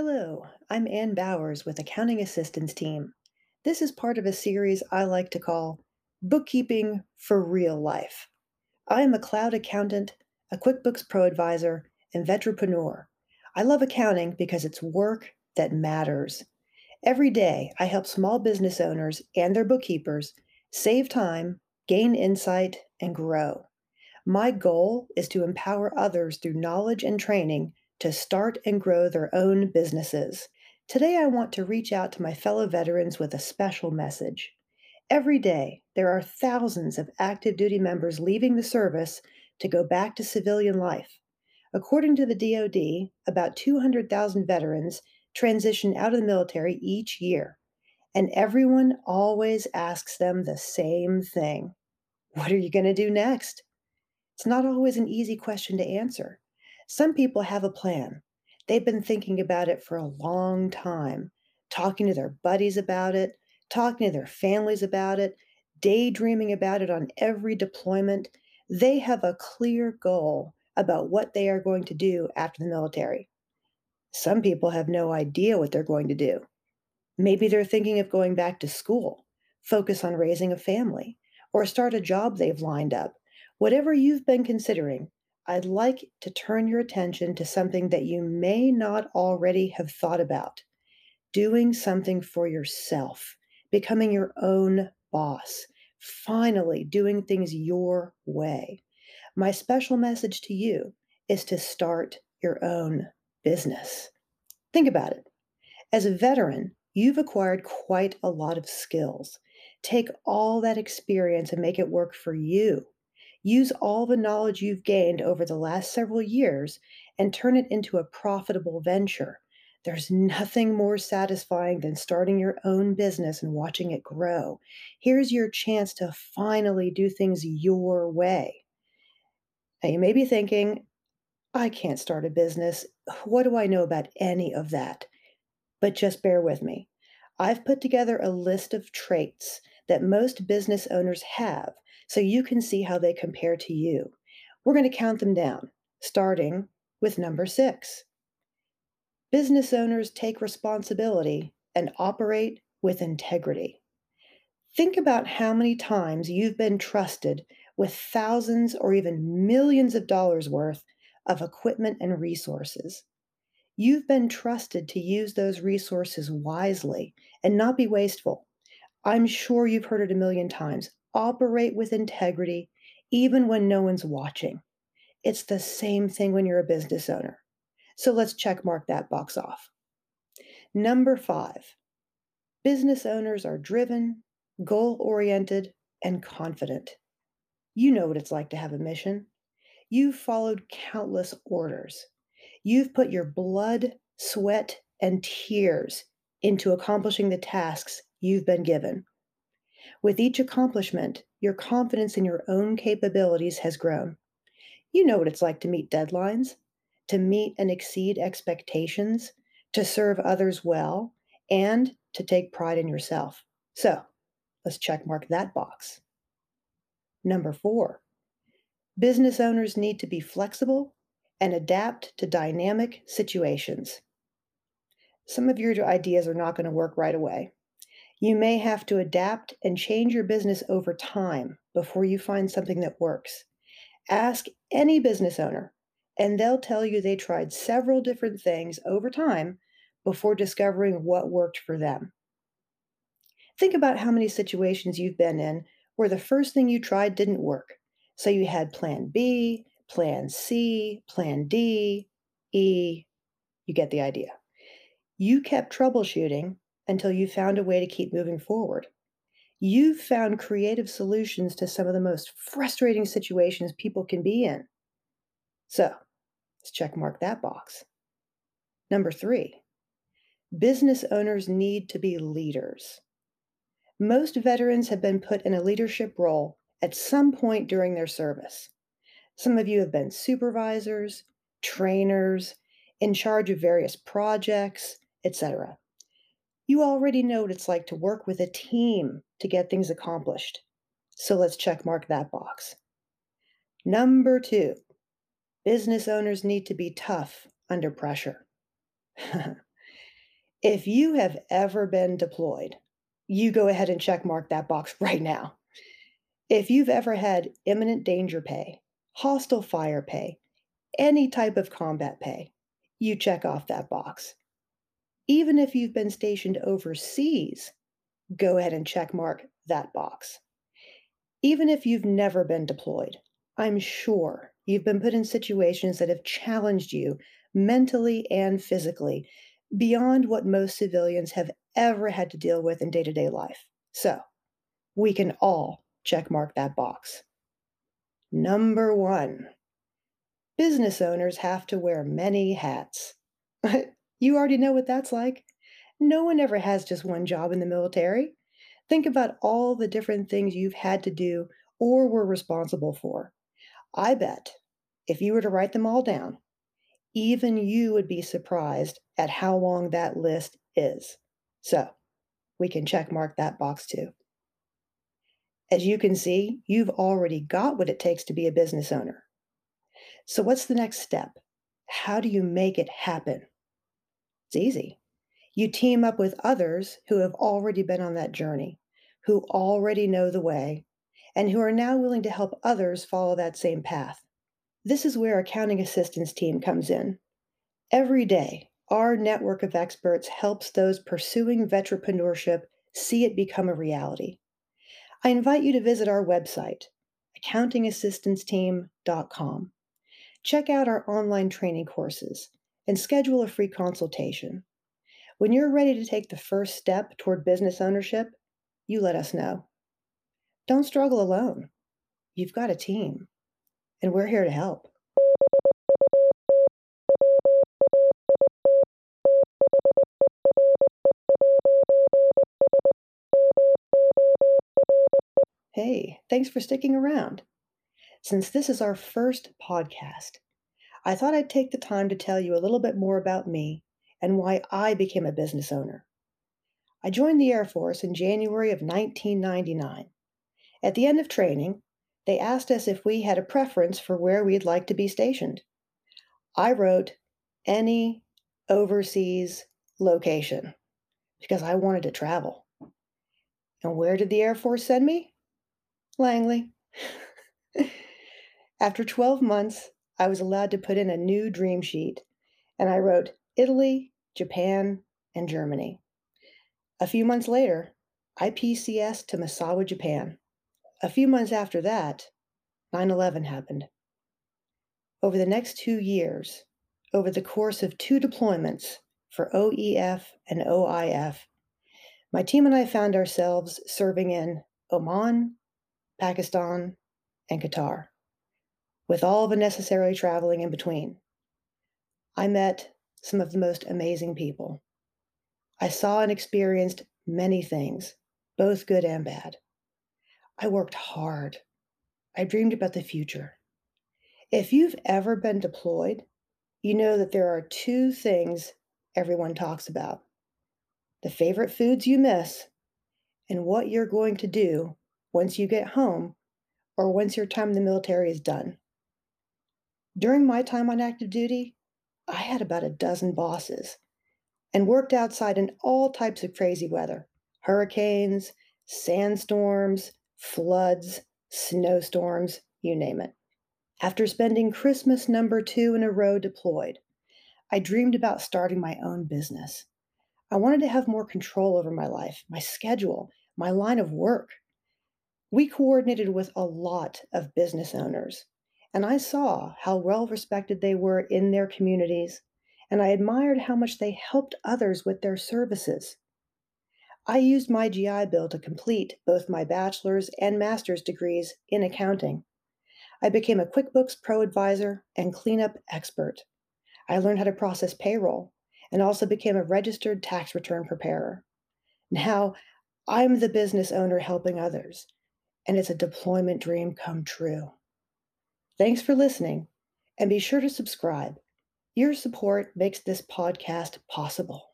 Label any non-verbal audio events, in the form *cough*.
Hello, I'm Ann Bowers with Accounting Assistance Team. This is part of a series I like to call Bookkeeping for Real Life. I am a cloud accountant, a QuickBooks Pro advisor, and vetrepreneur. I love accounting because it's work that matters. Every day, I help small business owners and their bookkeepers save time, gain insight, and grow. My goal is to empower others through knowledge and training to start and grow their own businesses. Today, I want to reach out to my fellow veterans with a special message. Every day, there are thousands of active duty members leaving the service to go back to civilian life. According to the DoD, about 200,000 veterans transition out of the military each year, and everyone always asks them the same thing What are you going to do next? It's not always an easy question to answer. Some people have a plan. They've been thinking about it for a long time, talking to their buddies about it, talking to their families about it, daydreaming about it on every deployment. They have a clear goal about what they are going to do after the military. Some people have no idea what they're going to do. Maybe they're thinking of going back to school, focus on raising a family, or start a job they've lined up. Whatever you've been considering, I'd like to turn your attention to something that you may not already have thought about doing something for yourself, becoming your own boss, finally doing things your way. My special message to you is to start your own business. Think about it. As a veteran, you've acquired quite a lot of skills. Take all that experience and make it work for you. Use all the knowledge you've gained over the last several years and turn it into a profitable venture. There's nothing more satisfying than starting your own business and watching it grow. Here's your chance to finally do things your way. Now, you may be thinking, I can't start a business. What do I know about any of that? But just bear with me. I've put together a list of traits that most business owners have so you can see how they compare to you. We're going to count them down, starting with number six. Business owners take responsibility and operate with integrity. Think about how many times you've been trusted with thousands or even millions of dollars worth of equipment and resources. You've been trusted to use those resources wisely and not be wasteful. I'm sure you've heard it a million times operate with integrity even when no one's watching. It's the same thing when you're a business owner. So let's check mark that box off. Number five, business owners are driven, goal oriented, and confident. You know what it's like to have a mission. You've followed countless orders. You've put your blood, sweat, and tears into accomplishing the tasks you've been given. With each accomplishment, your confidence in your own capabilities has grown. You know what it's like to meet deadlines, to meet and exceed expectations, to serve others well, and to take pride in yourself. So let's check mark that box. Number four, business owners need to be flexible and adapt to dynamic situations. Some of your ideas are not going to work right away. You may have to adapt and change your business over time before you find something that works. Ask any business owner, and they'll tell you they tried several different things over time before discovering what worked for them. Think about how many situations you've been in where the first thing you tried didn't work. So you had plan B, plan C, plan D, E. You get the idea. You kept troubleshooting until you found a way to keep moving forward. You've found creative solutions to some of the most frustrating situations people can be in. So let's check mark that box. Number three, business owners need to be leaders. Most veterans have been put in a leadership role at some point during their service. Some of you have been supervisors, trainers, in charge of various projects, etc. You already know what it's like to work with a team to get things accomplished. So let's check mark that box. Number two, business owners need to be tough under pressure. *laughs* If you have ever been deployed, you go ahead and check mark that box *laughs* right now. If you've ever had imminent danger pay, hostile fire pay, any type of combat pay, you check off that box. Even if you've been stationed overseas, go ahead and check mark that box. Even if you've never been deployed, I'm sure you've been put in situations that have challenged you mentally and physically beyond what most civilians have ever had to deal with in day to day life. So we can all check mark that box. Number one, business owners have to wear many hats. *laughs* you already know what that's like. No one ever has just one job in the military. Think about all the different things you've had to do or were responsible for. I bet if you were to write them all down, even you would be surprised at how long that list is. So we can check mark that box too. As you can see, you've already got what it takes to be a business owner. So, what's the next step? How do you make it happen? It's easy. You team up with others who have already been on that journey, who already know the way, and who are now willing to help others follow that same path. This is where Accounting Assistance Team comes in. Every day, our network of experts helps those pursuing entrepreneurship see it become a reality. I invite you to visit our website, accountingassistanceteam.com. Check out our online training courses and schedule a free consultation. When you're ready to take the first step toward business ownership, you let us know. Don't struggle alone. You've got a team, and we're here to help. Hey, thanks for sticking around. Since this is our first podcast, I thought I'd take the time to tell you a little bit more about me and why I became a business owner. I joined the Air Force in January of 1999. At the end of training, they asked us if we had a preference for where we'd like to be stationed. I wrote any overseas location because I wanted to travel. And where did the Air Force send me? Langley. *laughs* After 12 months, I was allowed to put in a new dream sheet, and I wrote Italy, Japan, and Germany. A few months later, I PCS to Misawa, Japan. A few months after that, 9 11 happened. Over the next two years, over the course of two deployments for OEF and OIF, my team and I found ourselves serving in Oman, Pakistan, and Qatar, with all the necessary traveling in between. I met some of the most amazing people. I saw and experienced many things, both good and bad. I worked hard. I dreamed about the future. If you've ever been deployed, you know that there are two things everyone talks about the favorite foods you miss and what you're going to do once you get home or once your time in the military is done. During my time on active duty, I had about a dozen bosses and worked outside in all types of crazy weather hurricanes, sandstorms, floods, snowstorms, you name it. After spending Christmas number two in a row deployed, I dreamed about starting my own business. I wanted to have more control over my life, my schedule, my line of work. We coordinated with a lot of business owners, and I saw how well respected they were in their communities, and I admired how much they helped others with their services. I used my GI Bill to complete both my bachelor's and master's degrees in accounting. I became a QuickBooks Pro advisor and cleanup expert. I learned how to process payroll and also became a registered tax return preparer. Now, I'm the business owner helping others and it's a deployment dream come true. Thanks for listening, and be sure to subscribe. Your support makes this podcast possible.